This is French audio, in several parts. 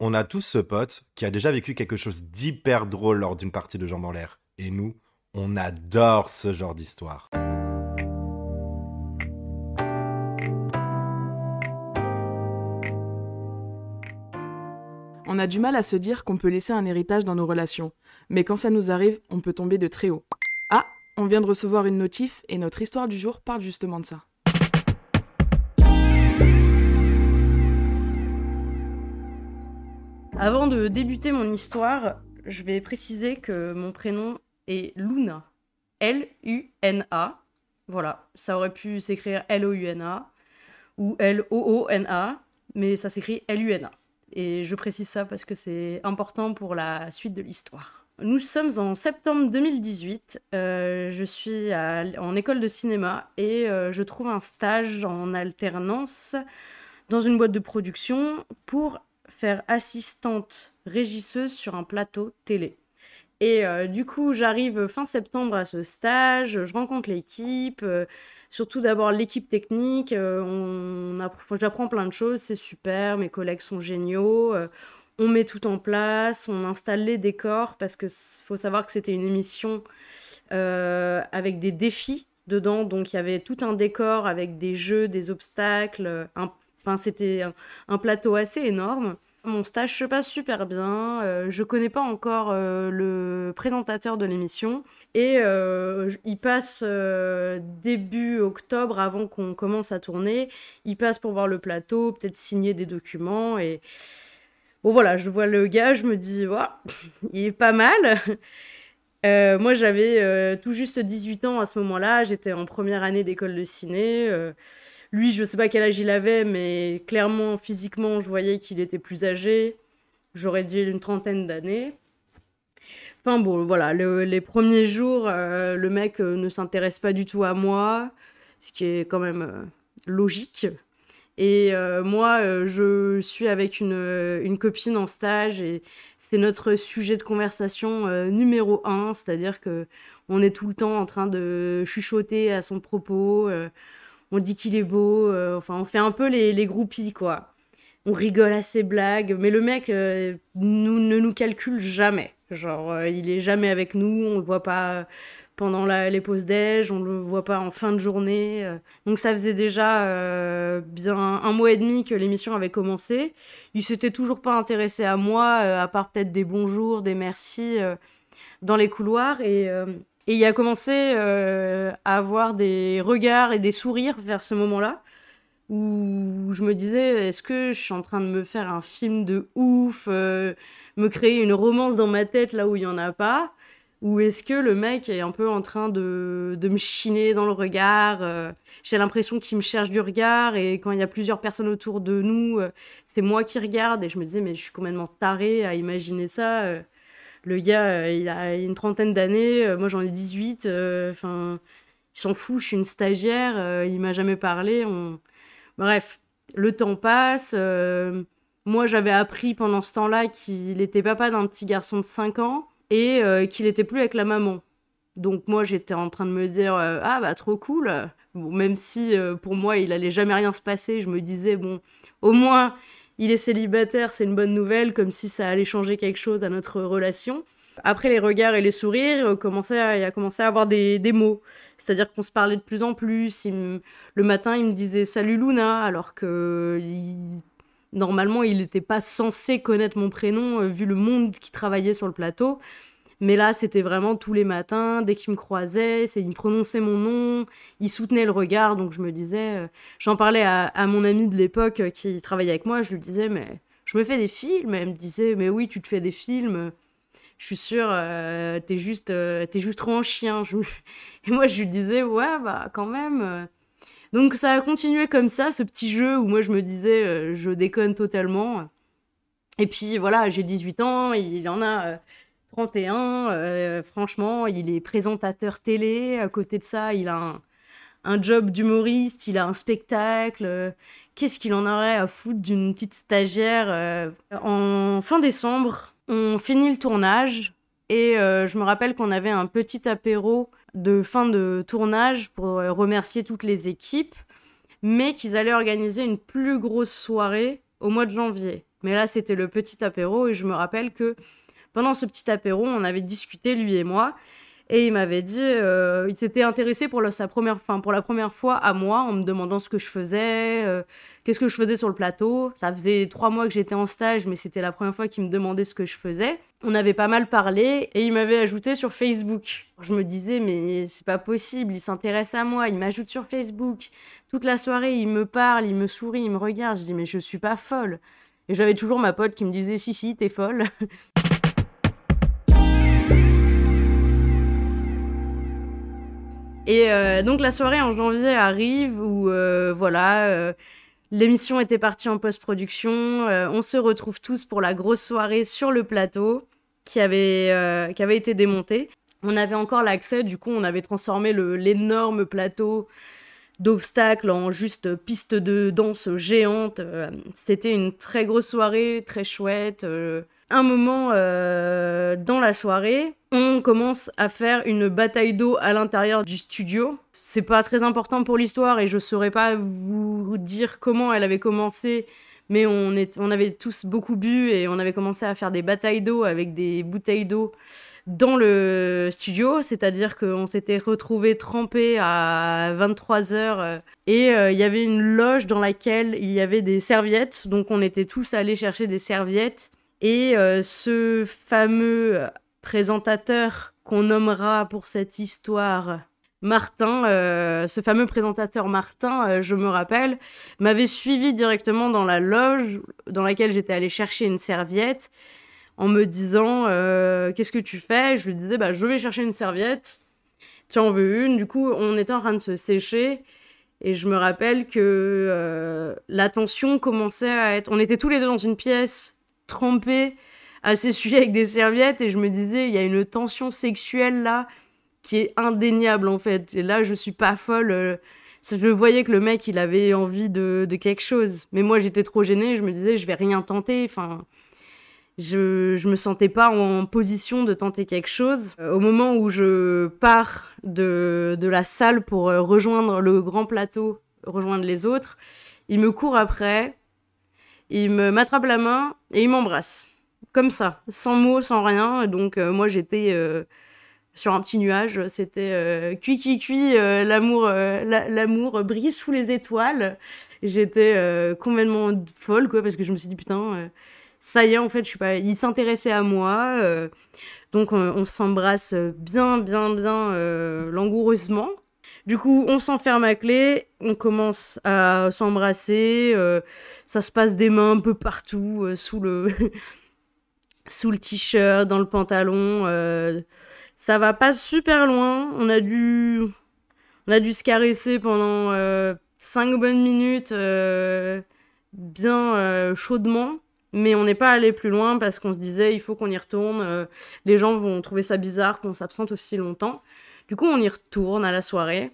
On a tous ce pote qui a déjà vécu quelque chose d'hyper drôle lors d'une partie de jambes en l'air. Et nous, on adore ce genre d'histoire. On a du mal à se dire qu'on peut laisser un héritage dans nos relations. Mais quand ça nous arrive, on peut tomber de très haut. Ah, on vient de recevoir une notif et notre histoire du jour parle justement de ça. Avant de débuter mon histoire, je vais préciser que mon prénom est Luna. L-U-N-A. Voilà, ça aurait pu s'écrire L-O-U-N-A ou L-O-O-N-A, mais ça s'écrit L-U-N-A. Et je précise ça parce que c'est important pour la suite de l'histoire. Nous sommes en septembre 2018. Euh, je suis en école de cinéma et euh, je trouve un stage en alternance dans une boîte de production pour faire assistante régisseuse sur un plateau télé. Et euh, du coup, j'arrive fin septembre à ce stage, je rencontre l'équipe, euh, surtout d'abord l'équipe technique, euh, j'apprends plein de choses, c'est super, mes collègues sont géniaux, on met tout en place, on installe les décors, parce qu'il faut savoir que c'était une émission avec des défis dedans, donc il y avait tout un décor avec des jeux, des obstacles, enfin c'était un plateau assez énorme. Mon stage se passe super bien. Euh, je connais pas encore euh, le présentateur de l'émission. Et euh, il passe début octobre, avant qu'on commence à tourner. Il passe pour voir le plateau, peut-être signer des documents. Et bon, voilà, je vois le gars, je me dis, il est pas mal. moi, j'avais tout juste 18 ans à ce moment-là. J'étais en première année d'école de ciné. Lui, je sais pas quel âge il avait, mais clairement, physiquement, je voyais qu'il était plus âgé. J'aurais dit une trentaine d'années. Enfin bon, voilà, les premiers jours, euh, le mec euh, ne s'intéresse pas du tout à moi, ce qui est quand même euh, logique. Et moi, je suis avec une, une, copine en stage et c'est notre sujet de conversation numéro un, c'est-à-dire que on est tout le temps en train de chuchoter à son propos on dit qu'il est beau, euh, enfin on fait un peu les, les, groupies quoi. On rigole à ses blagues, mais le mec euh, nous, ne nous calcule jamais. Genre euh, il est jamais avec nous, on le voit pas pendant les pauses déj, on le voit pas en fin de journée. Donc ça faisait déjà bien un mois et demi que l'émission avait commencé. Il s'était toujours pas intéressé à moi, à part peut-être des bonjours, des merci dans les couloirs et et il a commencé euh, à avoir des regards et des sourires vers ce moment-là, où je me disais, est-ce que je suis en train de me faire un film de ouf, euh, me créer une romance dans ma tête là où il n'y en a pas ou est-ce que le mec est un peu en train de, de me chiner dans le regard euh, J'ai l'impression qu'il me cherche du regard et quand il y a plusieurs personnes autour de nous, c'est moi qui regarde et je me disais mais je suis complètement tarée à imaginer ça. Le gars, euh, il a une trentaine d'années, euh, moi j'en ai 18. Euh, enfin, il s'en fout, je suis une stagiaire, il m'a jamais parlé. Bref, le temps passe. moi, j'avais appris pendant ce temps-là qu'il était papa d'un petit garçon de 5 ans et qu'il était plus avec la maman. Donc moi, j'étais en train de me dire ah bah trop cool. même si pour moi, il allait jamais rien se passer, je me disais bon, au moins il est célibataire, c'est une bonne nouvelle, comme si ça allait changer quelque chose à notre relation. Après les regards et les sourires, il, a commencé à avoir des, mots. C'est-à-dire qu'on se parlait de plus en plus. le matin, il me disait Salut Luna, alors que normalement, il n'était pas censé connaître mon prénom, euh, vu le monde qui travaillait sur le plateau. Mais là, c'était vraiment tous les matins, dès qu'il me croisait, il me prononçait mon nom, il soutenait le regard. Donc je me disais, euh, j'en parlais à, mon ami de l'époque euh, qui travaillait avec moi, je lui disais, mais je me fais des films. Elle me disait, mais oui, tu te fais des films. Je suis sûre, euh, t'es juste, es juste trop un chien. Et moi, je lui disais, ouais, bah quand même. Donc ça a continué comme ça, ce petit jeu où moi je me disais, je déconne totalement. Et puis voilà, j'ai 18 ans, il en a 31. Euh, franchement, il est présentateur télé. À côté de ça, il a un, job d'humoriste, il a un spectacle. Qu'est-ce qu'il en aurait à foutre d'une petite stagiaire euh, En fin décembre, on finit le tournage et euh, je me rappelle qu'on avait un petit apéro de fin de tournage pour remercier toutes les équipes, mais qu'ils allaient organiser une plus grosse soirée au mois de janvier. Mais là, c'était le petit apéro et je me rappelle que pendant ce petit apéro, on avait discuté, lui et moi, et il m'avait dit, euh, il s'était intéressé pour la, première fois à moi en me demandant ce que je faisais, euh, qu'est-ce que je faisais sur le plateau. Ça faisait trois mois que j'étais en stage, mais c'était la première fois qu'il me demandait ce que je faisais. On avait pas mal parlé et il m'avait ajouté sur Facebook. Je me disais, mais c'est pas possible, il s'intéresse à moi, il m'ajoute sur Facebook. Toute la soirée, il me parle, il me sourit, il me regarde. Je dis, mais je suis pas folle. Et j'avais toujours ma pote qui me disait, si, si, t'es folle. Et euh, donc la soirée en janvier arrive où euh, voilà, euh, l'émission était partie en post-production, on se retrouve tous pour la grosse soirée sur le plateau qui avait, qui avait été démonté. On avait encore l'accès, du coup on avait transformé l'énorme plateau d'obstacles en juste piste de danse géante. C'était une très grosse soirée, très chouette un moment euh, dans la soirée, on commence à faire une bataille d'eau à l'intérieur du studio. C'est pas très important pour l'histoire et je saurais pas vous dire comment elle avait commencé, mais on, avait tous beaucoup bu et on avait commencé à faire des batailles d'eau avec des bouteilles d'eau dans le studio, c'est-à-dire qu'on s'était retrouvés trempés à 23h euh, et euh, il y avait une loge dans laquelle il y avait des serviettes, donc on était tous allés chercher des serviettes et euh, ce fameux présentateur qu'on nommera pour cette histoire Martin, euh, ce fameux présentateur Martin, euh, je me rappelle, m'avait suivi directement dans la loge dans laquelle j'étais allée chercher une serviette en me disant qu'est-ce que tu fais? Je lui disais bah je vais chercher une serviette. Tu en veux une? Du coup, on était en train de se sécher et je me rappelle que la tension commençait à être. On était tous les deux dans une pièce trempé à s'essuyer avec des serviettes et je me disais, il y a une tension sexuelle là qui est indéniable en fait. Et là, je suis pas folle. Euh, je voyais que le mec, il avait envie de, quelque chose. Mais moi, j'étais trop gênée. Je me disais, je vais rien tenter. Enfin, je, je me sentais pas en position de tenter quelque chose. Au moment où je pars de, de la salle pour euh, rejoindre le grand plateau, rejoindre les autres, il me court après il me m'attrape la main et il m'embrasse. Comme ça, sans mots, sans rien. Donc euh, moi j'étais euh, sur un petit nuage, c'était euh, cuit cuit cuit, l'amour l'amour brille sous les étoiles. J'étais complètement folle quoi parce que je me suis dit putain ça y est en fait, je suis pas il s'intéressait à moi. donc on s'embrasse bien bien bien langoureusement. Du coup, on s'enferme à clé, on commence à s'embrasser, euh, ça se passe des mains un peu partout, euh, sous le sous le t-shirt, dans le pantalon. Euh, ça va pas super loin. On a dû on a dû se caresser pendant cinq bonnes minutes, bien chaudement. Mais on n'est pas allé plus loin parce qu'on se disait il faut qu'on y retourne. les gens vont trouver ça bizarre qu'on s'absente aussi longtemps. Du coup, on y retourne à la soirée.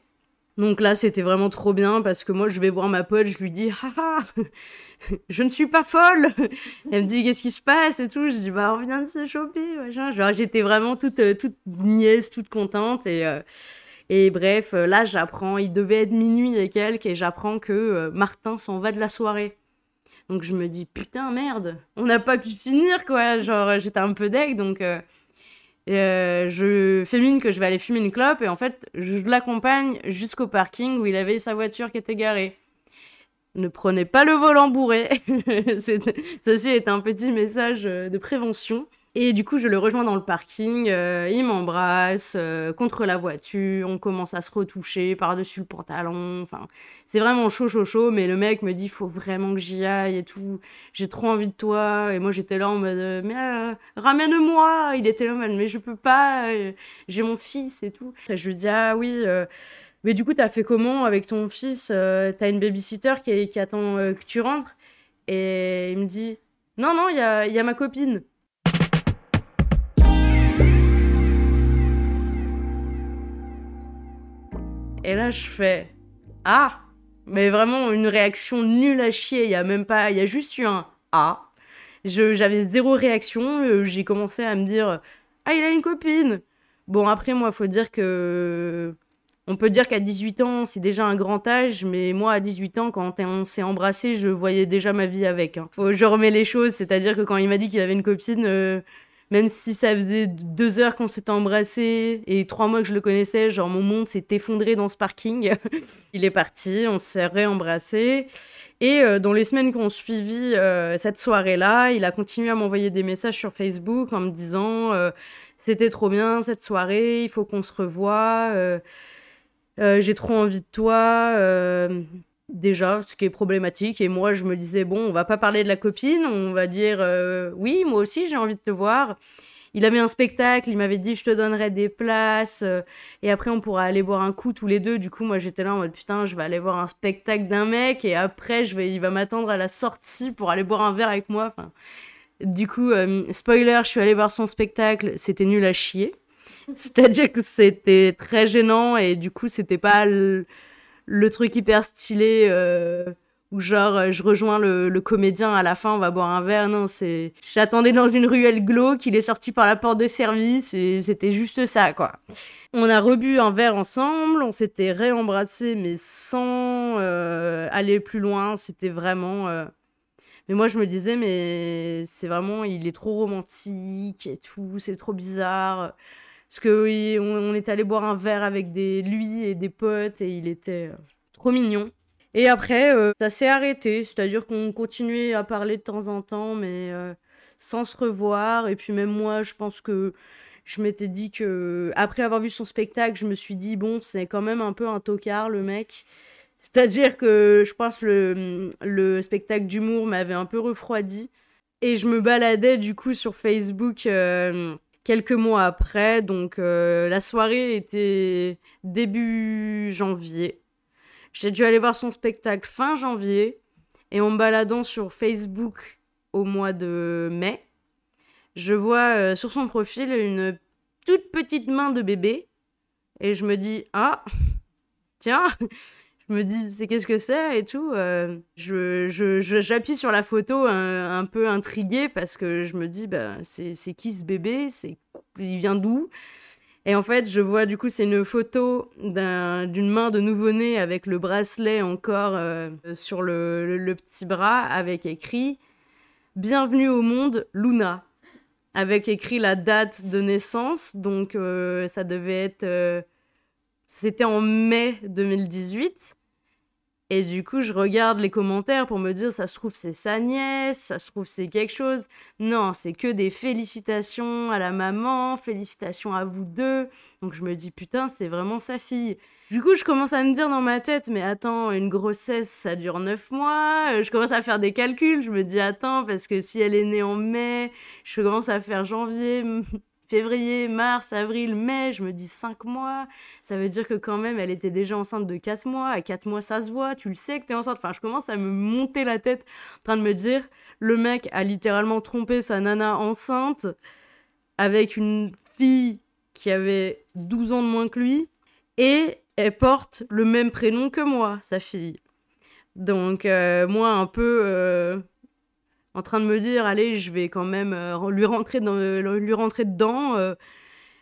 Donc là, c'était vraiment trop bien parce que moi, je vais voir ma pote, je lui dis, haha, je ne suis pas folle. Elle me dit, qu'est-ce qui se passe et tout. Je dis, bah, on vient de se choper. Genre, j'étais vraiment toute, euh, toute niaise, toute contente et, euh, et bref, euh, là, j'apprends, il devait être minuit et quelques et j'apprends que Martin s'en va de la soirée. Donc je me dis, putain, merde, on n'a pas pu finir, quoi. Genre, j'étais un peu deg, donc euh, je fais mine que je vais aller fumer une clope et en fait, je l'accompagne jusqu'au parking où il avait sa voiture qui était garée. Ne prenez pas le volant bourré. Ceci est un petit message de prévention. Et du coup, je le rejoins dans le parking, euh, il m'embrasse euh, contre la voiture, on commence à se retoucher par-dessus le pantalon. Enfin, c'est vraiment chaud, chaud, chaud. Mais le mec me dit, faut vraiment que j'y aille et tout. J'ai trop envie de toi. Et moi, j'étais là en mode, euh, mais ramène-moi. Il était là en mode, mais je peux pas. J'ai mon fils et tout. Et je lui dis, ah oui. mais du coup, t'as fait comment avec ton fils T'as une babysitter qui, qui attend que tu rentres? Et il me dit, non, non, il y a, y a ma copine. Et là, je fais Ah Mais vraiment une réaction nulle à chier. Il y a même pas. Il y a juste eu un Ah. J'avais zéro réaction. Euh, j'ai commencé à me dire Ah, il a une copine. Bon, après, moi, faut dire que. On peut dire qu'à 18 ans, c'est déjà un grand âge, mais moi, à 18 ans, quand on s'est embrassé, je voyais déjà ma vie avec. Hein. Faut, je remets les choses, c'est-à-dire que quand il m'a dit qu'il avait une copine, euh, même si ça faisait deux heures qu'on s'était embrassé et trois mois que je le connaissais, genre mon monde s'est effondré dans ce parking. il est parti, on s'est réembrassé. Et euh, dans les semaines qui ont suivi euh, cette soirée-là, il a continué à m'envoyer des messages sur Facebook en me disant c'était trop bien cette soirée, il faut qu'on se revoie. Euh, j'ai trop envie de toi. Euh, déjà, ce qui est problématique. Et moi, je me disais, bon, on va pas parler de la copine, on va dire, euh, oui, moi aussi, j'ai envie de te voir. Il avait un spectacle, il m'avait dit, je te donnerai des places, et après, on pourra aller boire un coup tous les deux. Du coup, moi, j'étais là en mode, putain, je vais aller voir un spectacle d'un mec, et après, je vais, il va m'attendre à la sortie pour aller boire un verre avec moi. Enfin, du coup, spoiler, je suis allée voir son spectacle, c'était nul à chier. C'est-à-dire que c'était très gênant et du coup, c'était pas le, truc hyper stylé euh, où genre euh, je rejoins le, comédien à la fin, on va boire un verre. Non, c'est j'attendais dans une ruelle glauque, il est sorti par la porte de service et c'était juste ça quoi. On a rebu un verre ensemble, on s'était réembrassé mais sans euh, aller plus loin. C'était vraiment. Mais moi, je me disais, mais c'est vraiment, il est trop romantique et tout, c'est trop bizarre. Parce que on, est allé boire un verre avec des, lui et des potes et il était euh, trop mignon. Et après, euh, ça s'est arrêté, c'est-à-dire qu'on continuait à parler de temps en temps, mais euh, sans se revoir. Et puis même moi, je pense que je m'étais dit que, après avoir vu son spectacle, je me suis dit, bon, c'est quand même un peu un tocard, le mec. C'est-à-dire que je pense le, le spectacle d'humour m'avait un peu refroidi. Et je me baladais du coup sur Facebook quelques mois après. Donc euh, la soirée était début janvier. J'ai dû aller voir son spectacle fin janvier. Et en me baladant sur Facebook au mois de mai, je vois euh, sur son profil une toute petite main de bébé. Et je me dis, ah, tiens, je me dis c'est qu'est-ce que c'est et tout. Euh, je, j'appuie sur la photo un, peu intriguée parce que je me dis bah c'est, c'est qui ce bébé, c'est il vient d'où? Et en fait je vois du coup c'est une photo d'une main de nouveau-né avec le bracelet encore euh, sur le, le, petit bras avec écrit Bienvenue au monde Luna avec écrit la date de naissance donc euh, ça devait être c'était en mai 2018 et du coup, je regarde les commentaires pour me dire, ça se trouve, c'est sa nièce, ça se trouve, c'est quelque chose. Non, c'est que des félicitations à la maman, félicitations à vous deux. Donc je me dis, putain, c'est vraiment sa fille. Du coup, je commence à me dire dans ma tête, mais attends, une grossesse, ça dure neuf mois. Euh, je commence à faire des calculs. Je me dis, attends, parce que si elle est née en mai, je commence à faire janvier, février, mars, avril, mai, je me dis 5 mois, ça veut dire que quand même elle était déjà enceinte de 4 mois, à 4 mois ça se voit, tu le sais que t'es enceinte, enfin je commence à me monter la tête en train de me dire, le mec a littéralement trompé sa nana enceinte avec une fille qui avait 12 ans de moins que lui, et elle porte le même prénom que moi, sa fille. Donc euh, moi un peu... Euh, en train de me dire allez je vais quand même euh, lui rentrer dans lui rentrer dedans euh.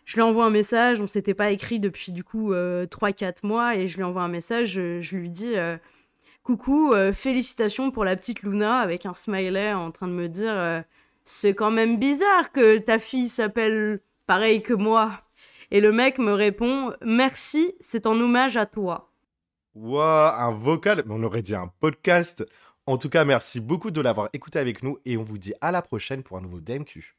je lui envoie un message on s'était pas écrit depuis du coup 3 euh, 4 mois et je lui envoie un message je, lui dis coucou félicitations pour la petite Luna avec un smiley en train de me dire c'est quand même bizarre que ta fille s'appelle pareil que moi et le mec me répond merci c'est en hommage à toi Wow, un vocal, on aurait dit un podcast. En tout cas, merci beaucoup de l'avoir écouté avec nous et on vous dit à la prochaine pour un nouveau DMQ.